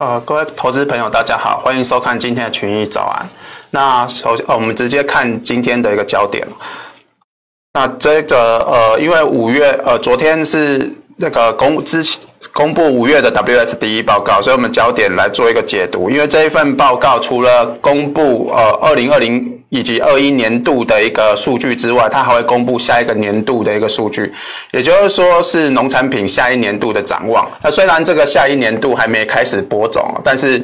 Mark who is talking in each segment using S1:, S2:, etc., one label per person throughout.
S1: 呃，各位投资朋友，大家好，欢迎收看今天的群益早安。那首先，呃，我们直接看今天的一个焦点。那这个呃，因为五月呃，昨天是那个公之前公布五月的 WSDE 报告，所以我们焦点来做一个解读。因为这一份报告除了公布呃二零二零以及二一年度的一个数据之外，它还会公布下一个年度的一个数据，也就是说是农产品下一年度的展望。那虽然这个下一年度还没开始播种，但是。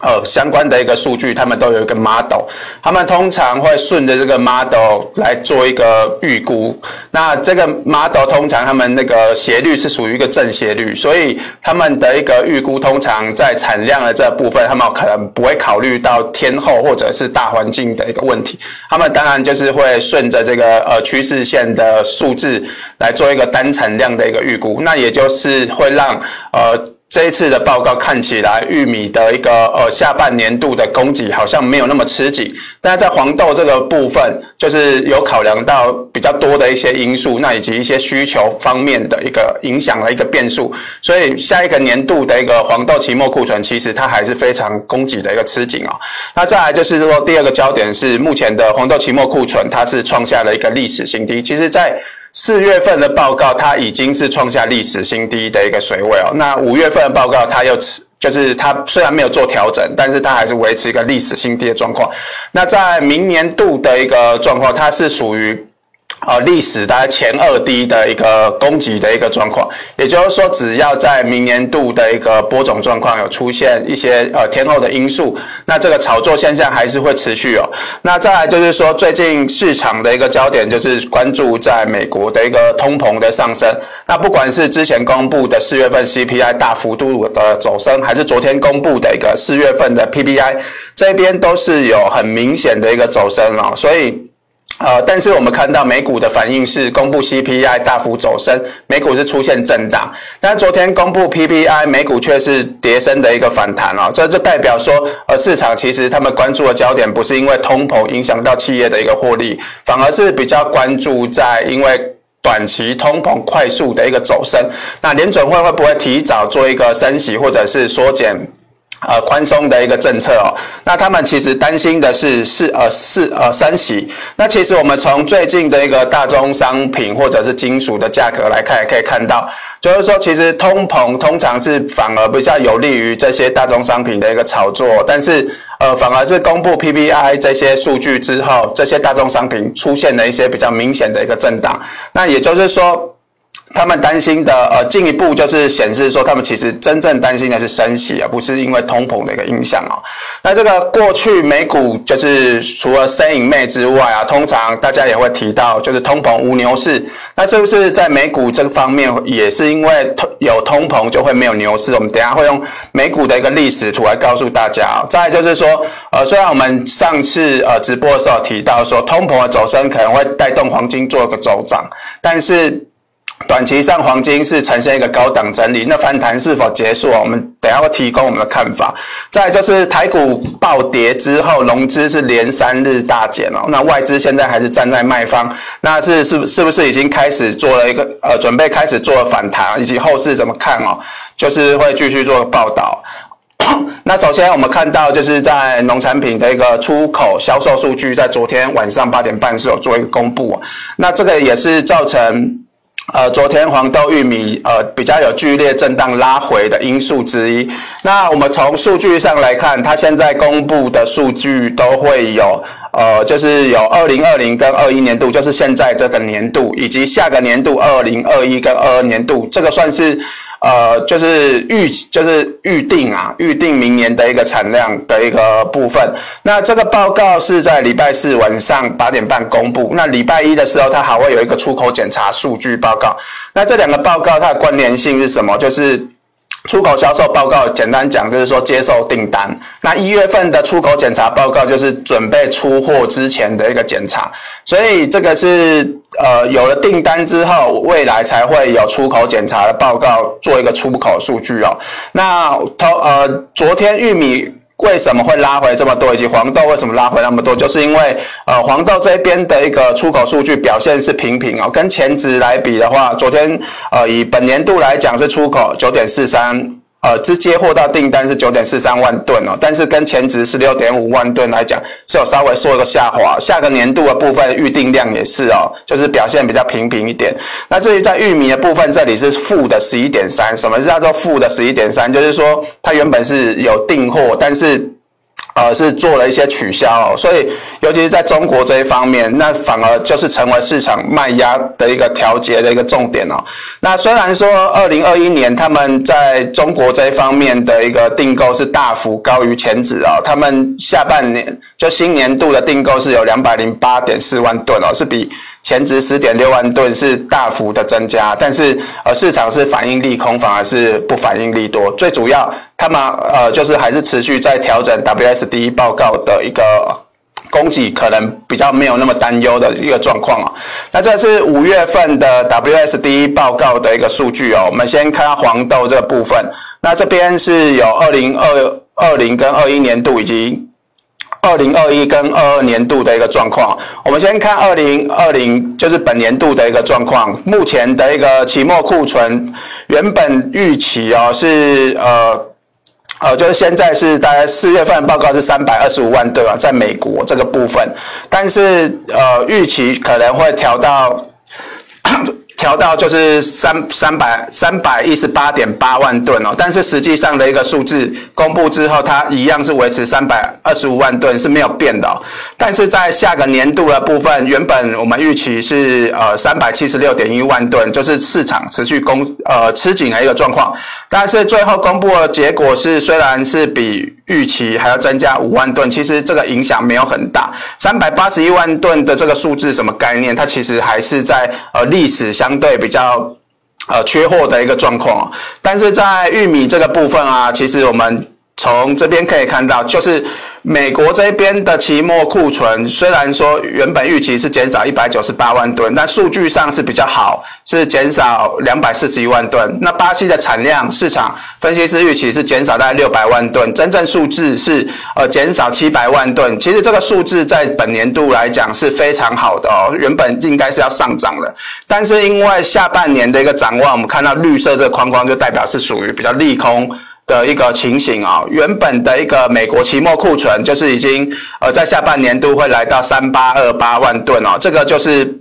S1: 呃，相关的一个数据，他们都有一个 model，他们通常会顺着这个 model 来做一个预估。那这个 model 通常他们那个斜率是属于一个正斜率，所以他们的一个预估通常在产量的这部分，他们可能不会考虑到天候或者是大环境的一个问题。他们当然就是会顺着这个呃趋势线的数字来做一个单产量的一个预估，那也就是会让呃。这一次的报告看起来，玉米的一个呃下半年度的供给好像没有那么吃紧，但是在黄豆这个部分，就是有考量到比较多的一些因素，那以及一些需求方面的一个影响的一个变数，所以下一个年度的一个黄豆期末库存，其实它还是非常供给的一个吃紧啊。那再来就是说，第二个焦点是目前的黄豆期末库存，它是创下了一个历史新低。其实，在四月份的报告，它已经是创下历史新低的一个水位哦。那五月份的报告，它又就是它虽然没有做调整，但是它还是维持一个历史新低的状况。那在明年度的一个状况，它是属于。呃，历史大概前二低的一个供给的一个状况，也就是说，只要在明年度的一个播种状况有出现一些呃天候的因素，那这个炒作现象还是会持续哦。那再来就是说，最近市场的一个焦点就是关注在美国的一个通膨的上升。那不管是之前公布的四月份 CPI 大幅度的走升，还是昨天公布的一个四月份的 PPI，这边都是有很明显的一个走升哦，所以。呃，但是我们看到美股的反应是公布 CPI 大幅走升，美股是出现震荡。但昨天公布 PPI，美股却是跌升的一个反弹哦，这就代表说，呃，市场其实他们关注的焦点不是因为通膨影响到企业的一个获利，反而是比较关注在因为短期通膨快速的一个走升，那联准会会不会提早做一个升息或者是缩减？呃，宽松的一个政策哦，那他们其实担心的是是呃是呃升息。那其实我们从最近的一个大宗商品或者是金属的价格来看，可以看到，就是说其实通膨通常是反而比较有利于这些大宗商品的一个炒作，但是呃反而是公布 PPI 这些数据之后，这些大宗商品出现了一些比较明显的一个震荡。那也就是说。他们担心的，呃，进一步就是显示说，他们其实真正担心的是升息，而不是因为通膨的一个影响啊。那这个过去美股就是除了深影妹之外啊，通常大家也会提到，就是通膨无牛市。那是不是在美股这个方面，也是因为通有通膨就会没有牛市？我们等下会用美股的一个历史图来告诉大家啊。再就是说，呃，虽然我们上次呃直播的时候提到说，通膨的走升可能会带动黄金做一个走涨，但是。短期上，黄金是呈现一个高档整理，那反弹是否结束？我们等下会提供我们的看法。再就是台股暴跌之后，融资是连三日大减哦，那外资现在还是站在卖方，那是是是不是已经开始做了一个呃准备开始做反弹，以及后市怎么看哦？就是会继续做报道。那首先我们看到就是在农产品的一个出口销售数据，在昨天晚上八点半是有做一个公布，那这个也是造成。呃，昨天黄豆、玉米呃比较有剧烈震荡拉回的因素之一。那我们从数据上来看，它现在公布的数据都会有呃，就是有二零二零跟二一年度，就是现在这个年度，以及下个年度二零二一跟二二年度，这个算是。呃，就是预就是预定啊，预定明年的一个产量的一个部分。那这个报告是在礼拜四晚上八点半公布。那礼拜一的时候，它还会有一个出口检查数据报告。那这两个报告它的关联性是什么？就是。出口销售报告简单讲就是说接受订单，那一月份的出口检查报告就是准备出货之前的一个检查，所以这个是呃有了订单之后，未来才会有出口检查的报告做一个出口数据哦。那头呃昨天玉米。为什么会拉回这么多？以及黄豆为什么拉回那么多？就是因为呃黄豆这边的一个出口数据表现是平平哦，跟前值来比的话，昨天呃以本年度来讲是出口九点四三呃，直接货到订单是九点四三万吨哦，但是跟前值十六点五万吨来讲，是有稍微做一个下滑。下个年度的部分预定量也是哦，就是表现比较平平一点。那至于在玉米的部分，这里是负的十一点三，什么叫做负的十一点三？就是说它原本是有订货，但是。呃，是做了一些取消哦，所以尤其是在中国这一方面，那反而就是成为市场卖压的一个调节的一个重点哦。那虽然说二零二一年他们在中国这一方面的一个订购是大幅高于前值哦，他们下半年就新年度的订购是有两百零八点四万吨哦，是比。前值十点六万吨是大幅的增加，但是呃市场是反应利空，反而是不反应利多。最主要，他们呃就是还是持续在调整 WSD 报告的一个供给，可能比较没有那么担忧的一个状况啊。那这是五月份的 WSD 报告的一个数据哦。我们先看黄豆这个部分，那这边是有二零二二零跟二一年度以及。二零二一跟二二年度的一个状况，我们先看二零二零，就是本年度的一个状况。目前的一个期末库存，原本预期哦是呃呃，就是现在是大概四月份报告是三百二十五万吨啊，在美国这个部分，但是呃预期可能会调到。调到就是三三百三百一十八点八万吨哦，但是实际上的一个数字公布之后，它一样是维持三百二十五万吨是没有变的。但是在下个年度的部分，原本我们预期是呃三百七十六点一万吨，就是市场持续供呃吃紧的一个状况。但是最后公布的结果是，虽然是比预期还要增加五万吨，其实这个影响没有很大。三百八十一万吨的这个数字什么概念？它其实还是在呃历史相。对比较呃缺货的一个状况，但是在玉米这个部分啊，其实我们从这边可以看到，就是。美国这边的期末库存虽然说原本预期是减少一百九十八万吨，但数据上是比较好，是减少两百四十一万吨。那巴西的产量市场分析师预期是减少大概六百万吨，真正数字是呃减少七百万吨。其实这个数字在本年度来讲是非常好的哦，原本应该是要上涨的，但是因为下半年的一个展望，我们看到绿色这个框框就代表是属于比较利空。的一个情形啊，原本的一个美国期末库存就是已经呃在下半年度会来到三八二八万吨哦，这个就是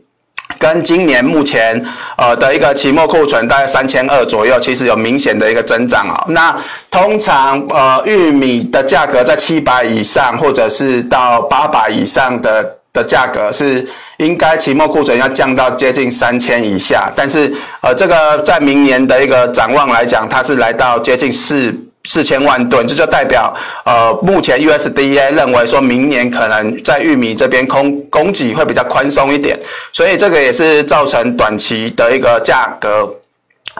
S1: 跟今年目前呃的一个期末库存大概三千二左右，其实有明显的一个增长啊。那通常呃玉米的价格在七百以上，或者是到八百以上的的价格是应该期末库存要降到接近三千以下，但是呃，这个在明年的一个展望来讲，它是来到接近四四千万吨，这就代表呃，目前 USDA 认为说明年可能在玉米这边供供给会比较宽松一点，所以这个也是造成短期的一个价格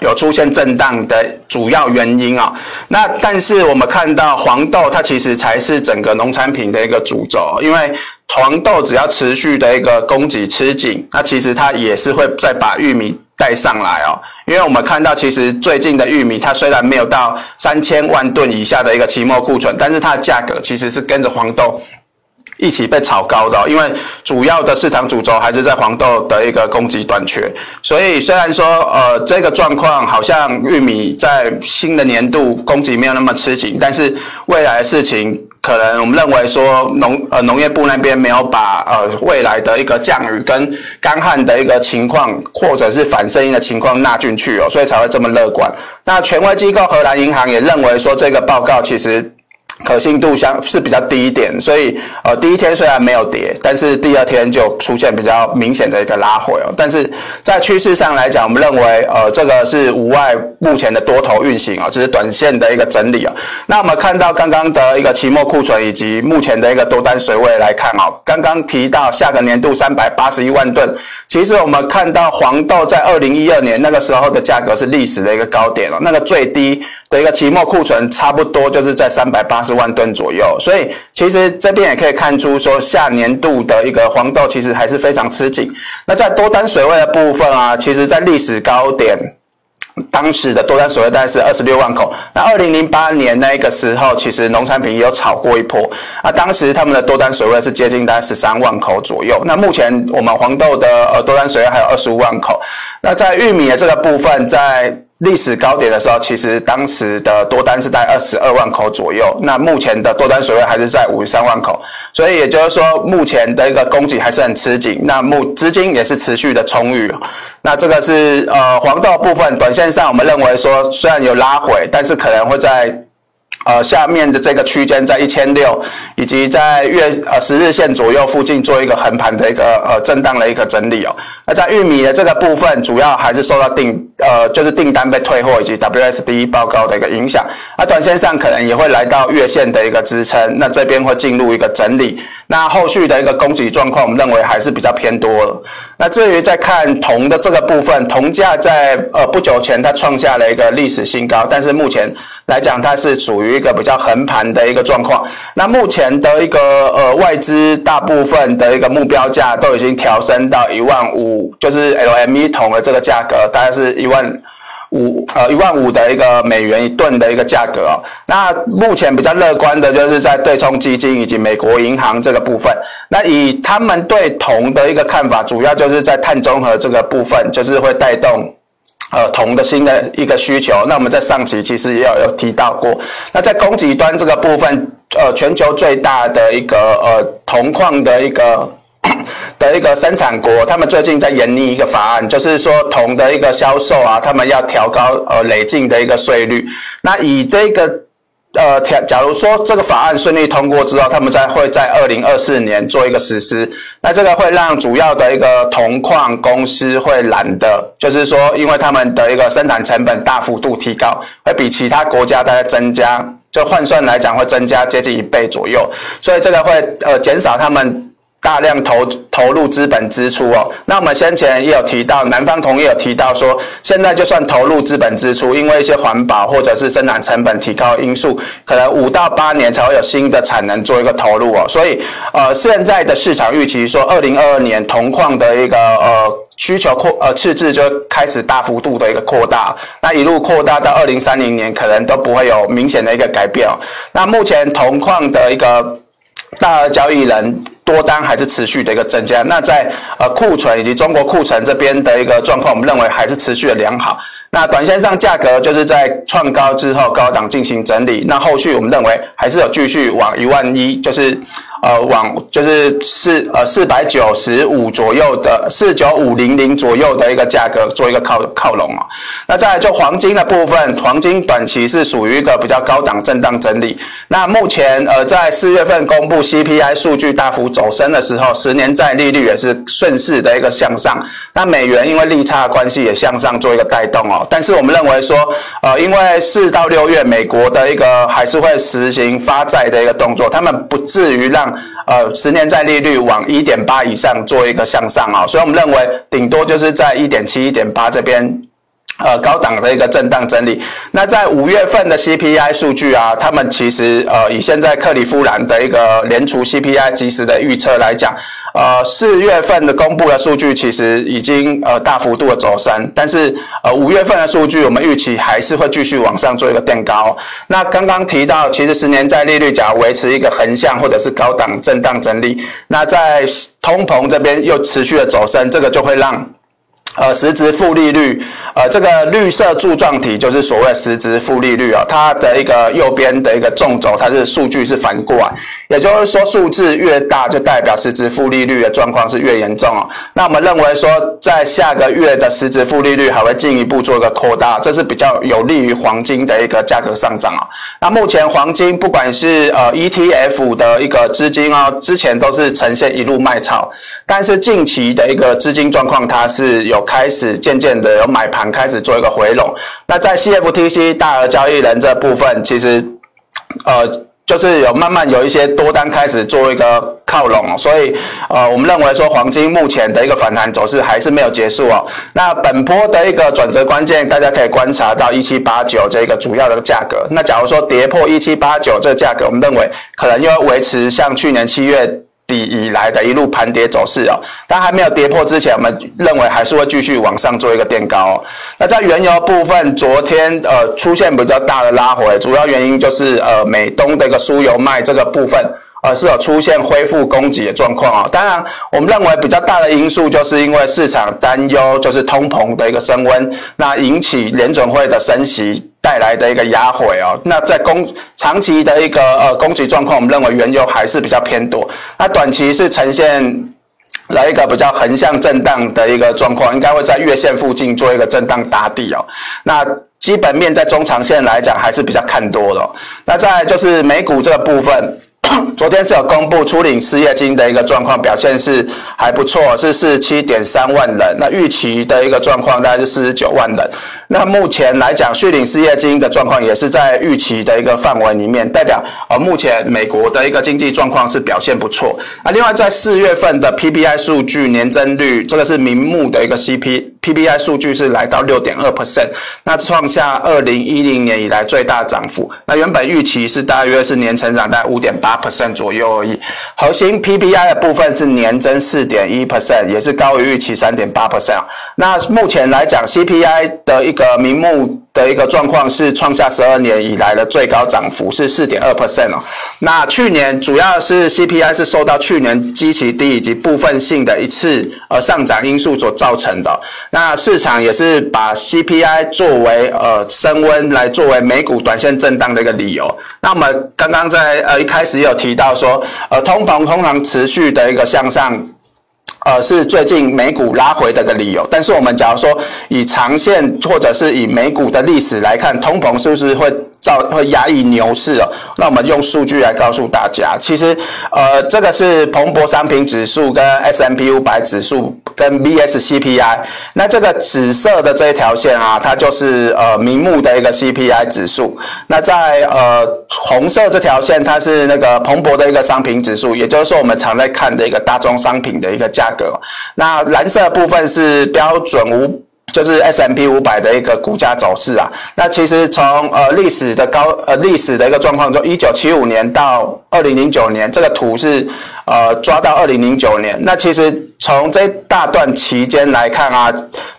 S1: 有出现震荡的主要原因啊。那但是我们看到黄豆，它其实才是整个农产品的一个主轴，因为。黄豆只要持续的一个供给吃紧，那其实它也是会再把玉米带上来哦。因为我们看到，其实最近的玉米，它虽然没有到三千万吨以下的一个期末库存，但是它的价格其实是跟着黄豆一起被炒高的哦。因为主要的市场主轴还是在黄豆的一个供给短缺，所以虽然说呃这个状况好像玉米在新的年度供给没有那么吃紧，但是未来的事情。可能我们认为说农呃农业部那边没有把呃未来的一个降雨跟干旱的一个情况，或者是反声音的情况纳进去哦，所以才会这么乐观。那权威机构荷兰银行也认为说这个报告其实。可信度相是比较低一点，所以呃第一天虽然没有跌，但是第二天就出现比较明显的一个拉回哦。但是在趋势上来讲，我们认为呃这个是无碍目前的多头运行啊，只是短线的一个整理啊。那我们看到刚刚的一个期末库存以及目前的一个多单水位来看哦，刚刚提到下个年度三百八十一万吨，其实我们看到黄豆在二零一二年那个时候的价格是历史的一个高点哦，那个最低。的一个期末库存差不多就是在三百八十万吨左右，所以其实这边也可以看出说下年度的一个黄豆其实还是非常吃紧。那在多单水位的部分啊，其实在历史高点，当时的多单水位大概是二十六万口。那二零零八年那个时候，其实农产品也有炒过一波，那当时他们的多单水位是接近大概十三万口左右。那目前我们黄豆的呃多单水位还有二十五万口。那在玉米的这个部分，在历史高点的时候，其实当时的多单是在二十二万口左右。那目前的多单水位还是在五十三万口，所以也就是说，目前的一个供给还是很吃紧。那目资金也是持续的充裕。那这个是呃黄豆部分，短线上我们认为说，虽然有拉回，但是可能会在。呃，下面的这个区间在一千六，以及在月呃十日线左右附近做一个横盘的一个呃震荡的一个整理哦。那在玉米的这个部分，主要还是受到订呃就是订单被退货以及 WSD 报告的一个影响。那短线上可能也会来到月线的一个支撑，那这边会进入一个整理。那后续的一个供给状况，我们认为还是比较偏多的。那至于在看铜的这个部分，铜价在呃不久前它创下了一个历史新高，但是目前来讲它是属于一个比较横盘的一个状况。那目前的一个呃外资大部分的一个目标价都已经调升到一万五，就是 LME 铜的这个价格大概是一万。五呃一万五的一个美元一吨的一个价格哦，那目前比较乐观的就是在对冲基金以及美国银行这个部分。那以他们对铜的一个看法，主要就是在碳中和这个部分，就是会带动呃铜的新的一个需求。那我们在上期其实也有有提到过。那在供给端这个部分，呃，全球最大的一个呃铜矿的一个。的一个生产国，他们最近在研拟一个法案，就是说铜的一个销售啊，他们要调高呃累进的一个税率。那以这个呃假，假如说这个法案顺利通过之后，他们在会在二零二四年做一个实施。那这个会让主要的一个铜矿公司会懒得，就是说，因为他们的一个生产成本大幅度提高，会比其他国家在增加，就换算来讲会增加接近一倍左右，所以这个会呃减少他们。大量投投入资本支出哦，那我们先前也有提到，南方铜也有提到说，现在就算投入资本支出，因为一些环保或者是生产成本提高因素，可能五到八年才会有新的产能做一个投入哦。所以呃，现在的市场预期说，二零二二年铜矿的一个呃需求扩呃赤字就开始大幅度的一个扩大，那一路扩大到二零三零年，可能都不会有明显的一个改变哦。那目前铜矿的一个大额交易人。多单还是持续的一个增加，那在呃库存以及中国库存这边的一个状况，我们认为还是持续的良好。那短线上价格就是在创高之后高档进行整理，那后续我们认为还是有继续往一万一，就是。呃，往就是四呃四百九十五左右的四九五零零左右的一个价格做一个靠靠拢啊。那再来就黄金的部分，黄金短期是属于一个比较高档震荡整理。那目前呃在四月份公布 CPI 数据大幅走升的时候，十年债利率也是顺势的一个向上。那美元因为利差关系也向上做一个带动哦。但是我们认为说，呃，因为四到六月美国的一个还是会实行发债的一个动作，他们不至于让。呃，十年债利率往一点八以上做一个向上啊，所以我们认为顶多就是在一点七、一点八这边，呃，高档的一个震荡整理。那在五月份的 CPI 数据啊，他们其实呃，以现在克里夫兰的一个联储 CPI 即时的预测来讲。呃，四月份的公布的数据其实已经呃大幅度的走升，但是呃五月份的数据我们预期还是会继续往上做一个垫高。那刚刚提到，其实十年债利率假如维持一个横向或者是高档震荡整理，那在通膨这边又持续的走升，这个就会让。呃，实质负利率，呃，这个绿色柱状体就是所谓实质负利率啊，它的一个右边的一个纵轴，它是数据是反过来，也就是说数字越大，就代表实质负利率的状况是越严重哦。那我们认为说，在下个月的实质负利率还会进一步做一个扩大，这是比较有利于黄金的一个价格上涨啊。那目前黄金不管是呃 ETF 的一个资金哦，之前都是呈现一路卖超，但是近期的一个资金状况，它是有。开始渐渐的有买盘开始做一个回笼，那在 CFTC 大额交易人这部分，其实呃就是有慢慢有一些多单开始做一个靠拢，所以呃我们认为说黄金目前的一个反弹走势还是没有结束哦。那本波的一个转折关键，大家可以观察到一七八九这个主要的价格。那假如说跌破一七八九这个价格，我们认为可能又要维持像去年七月。底以来的一路盘跌走势哦，但还没有跌破之前，我们认为还是会继续往上做一个垫高。那在原油部分，昨天呃出现比较大的拉回，主要原因就是呃美东的一个输油卖这个部分呃是有出现恢复供给的状况啊。当然，我们认为比较大的因素就是因为市场担忧就是通膨的一个升温，那引起联准会的升息带来的一个压回哦。那在供长期的一个呃供给状况，我们认为原油还是比较偏多。那短期是呈现。来一个比较横向震荡的一个状况，应该会在月线附近做一个震荡打底哦。那基本面在中长线来讲还是比较看多的。那再来就是美股这个部分。昨天是有公布初领失业金的一个状况，表现是还不错，是四十七点三万人。那预期的一个状况大概是四十九万人。那目前来讲，续领失业金的状况也是在预期的一个范围里面，代表呃目前美国的一个经济状况是表现不错。啊另外在四月份的 PPI 数据年增率，这个是名目的一个 CP PPI 数据是来到六点二 percent，那创下二零一零年以来最大涨幅。那原本预期是大约是年成长在五点八。percent 左右而已，核心 PPI 的部分是年增四点一 percent，也是高于预期三点八 percent。那目前来讲，CPI 的一个名目的一个状况是创下十二年以来的最高涨幅，是四点二 percent 哦。那去年主要是 CPI 是受到去年基期低以及部分性的一次呃上涨因素所造成的。那市场也是把 CPI 作为呃升温来作为美股短线震荡的一个理由。那我们刚刚在呃一开始。有提到说，呃，通膨通常持续的一个向上，呃，是最近美股拉回的个理由。但是我们假如说以长线或者是以美股的历史来看，通膨是不是会？会压抑牛市哦，那我们用数据来告诉大家，其实，呃，这个是彭博商品指数跟 S M P 五百指数跟 VS CPI，那这个紫色的这一条线啊，它就是呃名目的一个 CPI 指数，那在呃红色这条线，它是那个彭博的一个商品指数，也就是说我们常在看的一个大宗商品的一个价格，那蓝色部分是标准五。就是 S M P 五百的一个股价走势啊，那其实从呃历史的高呃历史的一个状况，就一九七五年到二零零九年，这个图是呃抓到二零零九年。那其实从这大段期间来看啊，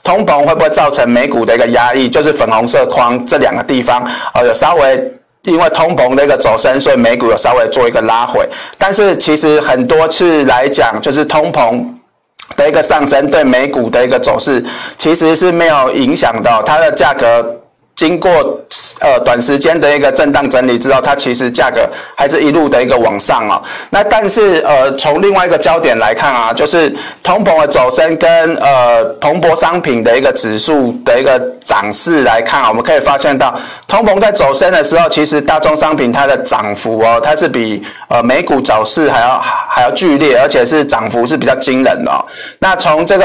S1: 通膨会不会造成美股的一个压抑？就是粉红色框这两个地方，呃有稍微因为通膨的一个走升，所以美股有稍微做一个拉回。但是其实很多次来讲，就是通膨。的一个上升对美股的一个走势其实是没有影响到它的价格。经过呃短时间的一个震荡整理之后，它其实价格还是一路的一个往上哦。那但是呃从另外一个焦点来看啊，就是通膨的走升跟呃彭博商品的一个指数的一个涨势来看啊，我们可以发现到通膨在走升的时候，其实大宗商品它的涨幅哦，它是比呃美股走势还要还要剧烈，而且是涨幅是比较惊人的。那从这个。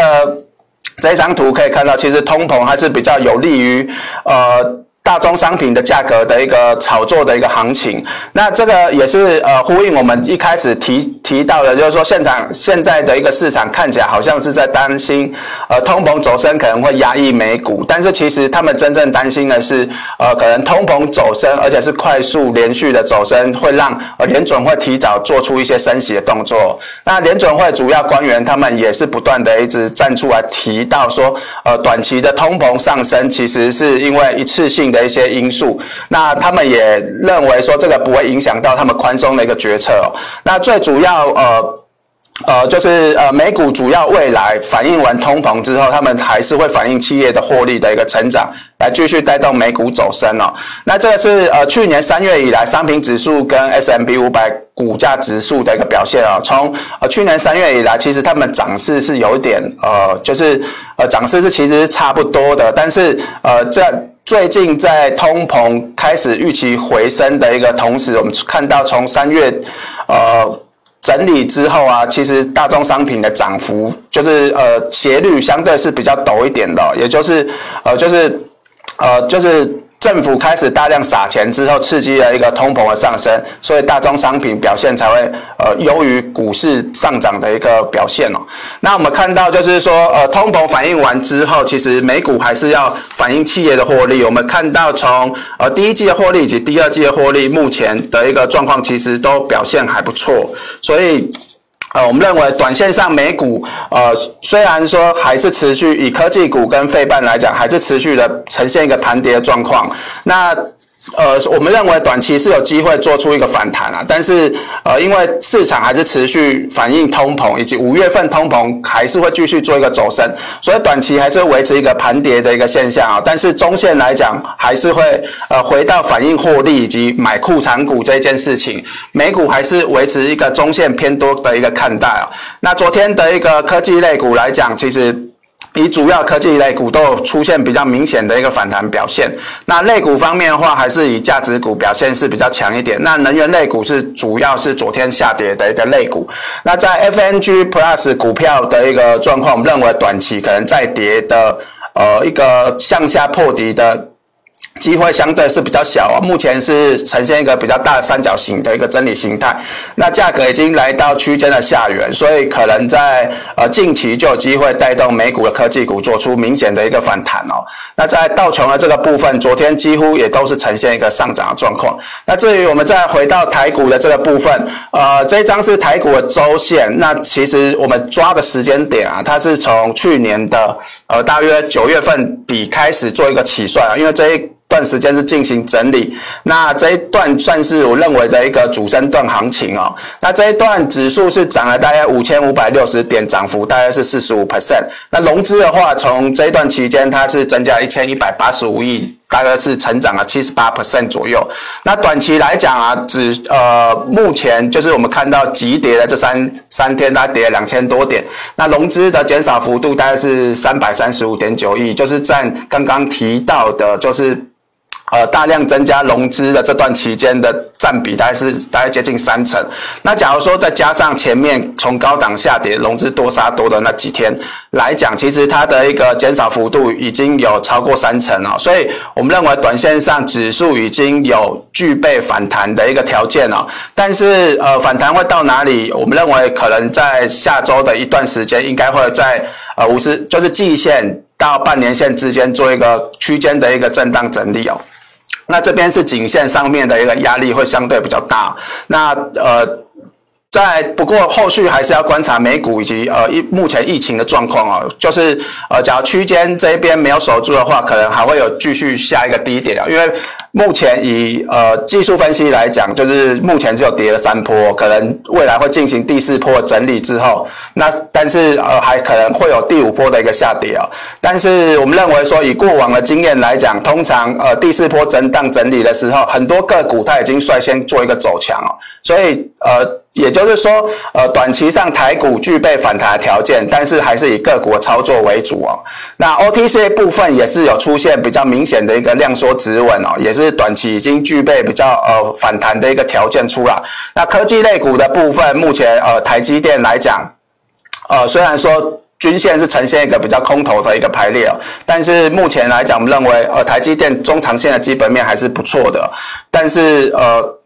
S1: 这张图可以看到，其实通膨还是比较有利于呃。大宗商品的价格的一个炒作的一个行情，那这个也是呃呼应我们一开始提提到的，就是说现场现在的一个市场看起来好像是在担心呃通膨走升可能会压抑美股，但是其实他们真正担心的是呃可能通膨走升，而且是快速连续的走升，会让呃联准会提早做出一些升息的动作。那联准会主要官员他们也是不断的一直站出来提到说，呃短期的通膨上升其实是因为一次性的一些因素，那他们也认为说这个不会影响到他们宽松的一个决策。那最主要呃呃就是呃美股主要未来反映完通膨之后，他们还是会反映企业的获利的一个成长，来继续带动美股走升哦。那这个是呃去年三月以来商品指数跟 S M B 五百股价指数的一个表现哦。从呃去年三月以来，其实他们涨势是有一点呃就是呃涨势是其实是差不多的，但是呃这。最近在通膨开始预期回升的一个同时，我们看到从三月，呃整理之后啊，其实大宗商品的涨幅就是呃斜率相对是比较陡一点的，也就是呃就是呃就是。政府开始大量撒钱之后，刺激了一个通膨的上升，所以大宗商品表现才会呃优于股市上涨的一个表现哦。那我们看到就是说，呃，通膨反应完之后，其实美股还是要反映企业的获利。我们看到从呃第一季的获利以及第二季的获利，目前的一个状况其实都表现还不错，所以。呃，我们认为短线上美股，呃，虽然说还是持续以科技股跟费半来讲，还是持续的呈现一个盘跌的状况。那呃，我们认为短期是有机会做出一个反弹啊，但是呃，因为市场还是持续反映通膨，以及五月份通膨还是会继续做一个走升，所以短期还是维持一个盘跌的一个现象啊。但是中线来讲，还是会呃回到反映获利以及买库藏股这件事情，美股还是维持一个中线偏多的一个看待啊。那昨天的一个科技类股来讲，其实。以主要科技类股都出现比较明显的一个反弹表现。那类股方面的话，还是以价值股表现是比较强一点。那能源类股是主要是昨天下跌的一个类股。那在 FNG Plus 股票的一个状况，我们认为短期可能在跌的，呃，一个向下破底的。机会相对是比较小啊，目前是呈现一个比较大的三角形的一个整理形态，那价格已经来到区间的下缘，所以可能在呃近期就有机会带动美股的科技股做出明显的一个反弹哦。那在道琼的这个部分，昨天几乎也都是呈现一个上涨的状况。那至于我们再回到台股的这个部分，呃，这一张是台股的周线，那其实我们抓的时间点啊，它是从去年的呃大约九月份底开始做一个起算啊，因为这一段时间是进行整理，那这一段算是我认为的一个主升段行情哦。那这一段指数是涨了大概五千五百六十点，涨幅大概是四十五 percent。那融资的话，从这一段期间它是增加一千一百八十五亿，大概是成长了七十八 percent 左右。那短期来讲啊，指呃目前就是我们看到急跌的这三三天，它跌了两千多点。那融资的减少幅度大概是三百三十五点九亿，就是占刚刚提到的，就是。呃，大量增加融资的这段期间的占比，大概是大概接近三成。那假如说再加上前面从高档下跌，融资多杀多的那几天来讲，其实它的一个减少幅度已经有超过三成了。所以我们认为短线上指数已经有具备反弹的一个条件了。但是呃，反弹会到哪里？我们认为可能在下周的一段时间，应该会在呃五十就是季线到半年线之间做一个区间的一个震荡整理哦。那这边是颈线上面的一个压力会相对比较大，那呃。在不过后续还是要观察美股以及呃疫目前疫情的状况啊，就是呃假如区间这一边没有守住的话，可能还会有继续下一个低点啊。因为目前以呃技术分析来讲，就是目前只有跌了三波，可能未来会进行第四波整理之后，那但是呃还可能会有第五波的一个下跌啊。但是我们认为说，以过往的经验来讲，通常呃第四波震荡整理的时候，很多个股它已经率先做一个走强哦，所以呃。也就是说，呃，短期上台股具备反弹条件，但是还是以个股的操作为主哦。那 OTC 部分也是有出现比较明显的一个量缩止稳哦，也是是短期已经具备比较呃反弹的一个条件出来。那科技类股的部分，目前呃台积电来讲，呃虽然说均线是呈现一个比较空头的一个排列，但是目前来讲，我们认为呃台积电中长线的基本面还是不错的，但是呃。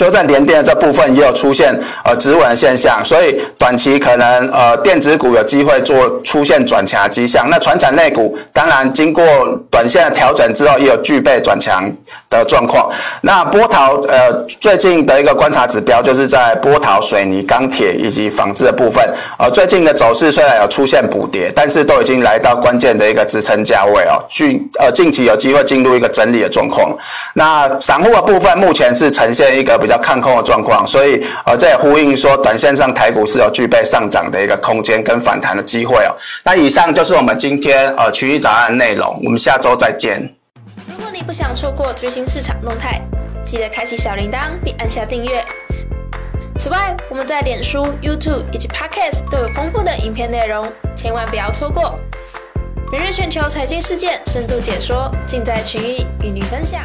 S1: 就在连电这部分也有出现呃止稳的现象，所以短期可能呃电子股有机会做出现转强迹象。那船产类股当然经过短线的调整之后，也有具备转强的状况。那波涛呃最近的一个观察指标就是在波涛水泥、钢铁以及纺织的部分，呃最近的走势虽然有出现补跌，但是都已经来到关键的一个支撑价位哦，近呃近期有机会进入一个整理的状况。那散户的部分目前是呈现一个。比较看空的状况，所以呃，这也呼应说，短线上台股是有具备上涨的一个空间跟反弹的机会哦。那以上就是我们今天呃区域早安内容，我们下周再见。
S2: 如果你不想错过最新市场动态，记得开启小铃铛并按下订阅。此外，我们在脸书、YouTube 以及 Podcast 都有丰富的影片内容，千万不要错过。每日全球财经事件深度解说，尽在群益与你分享。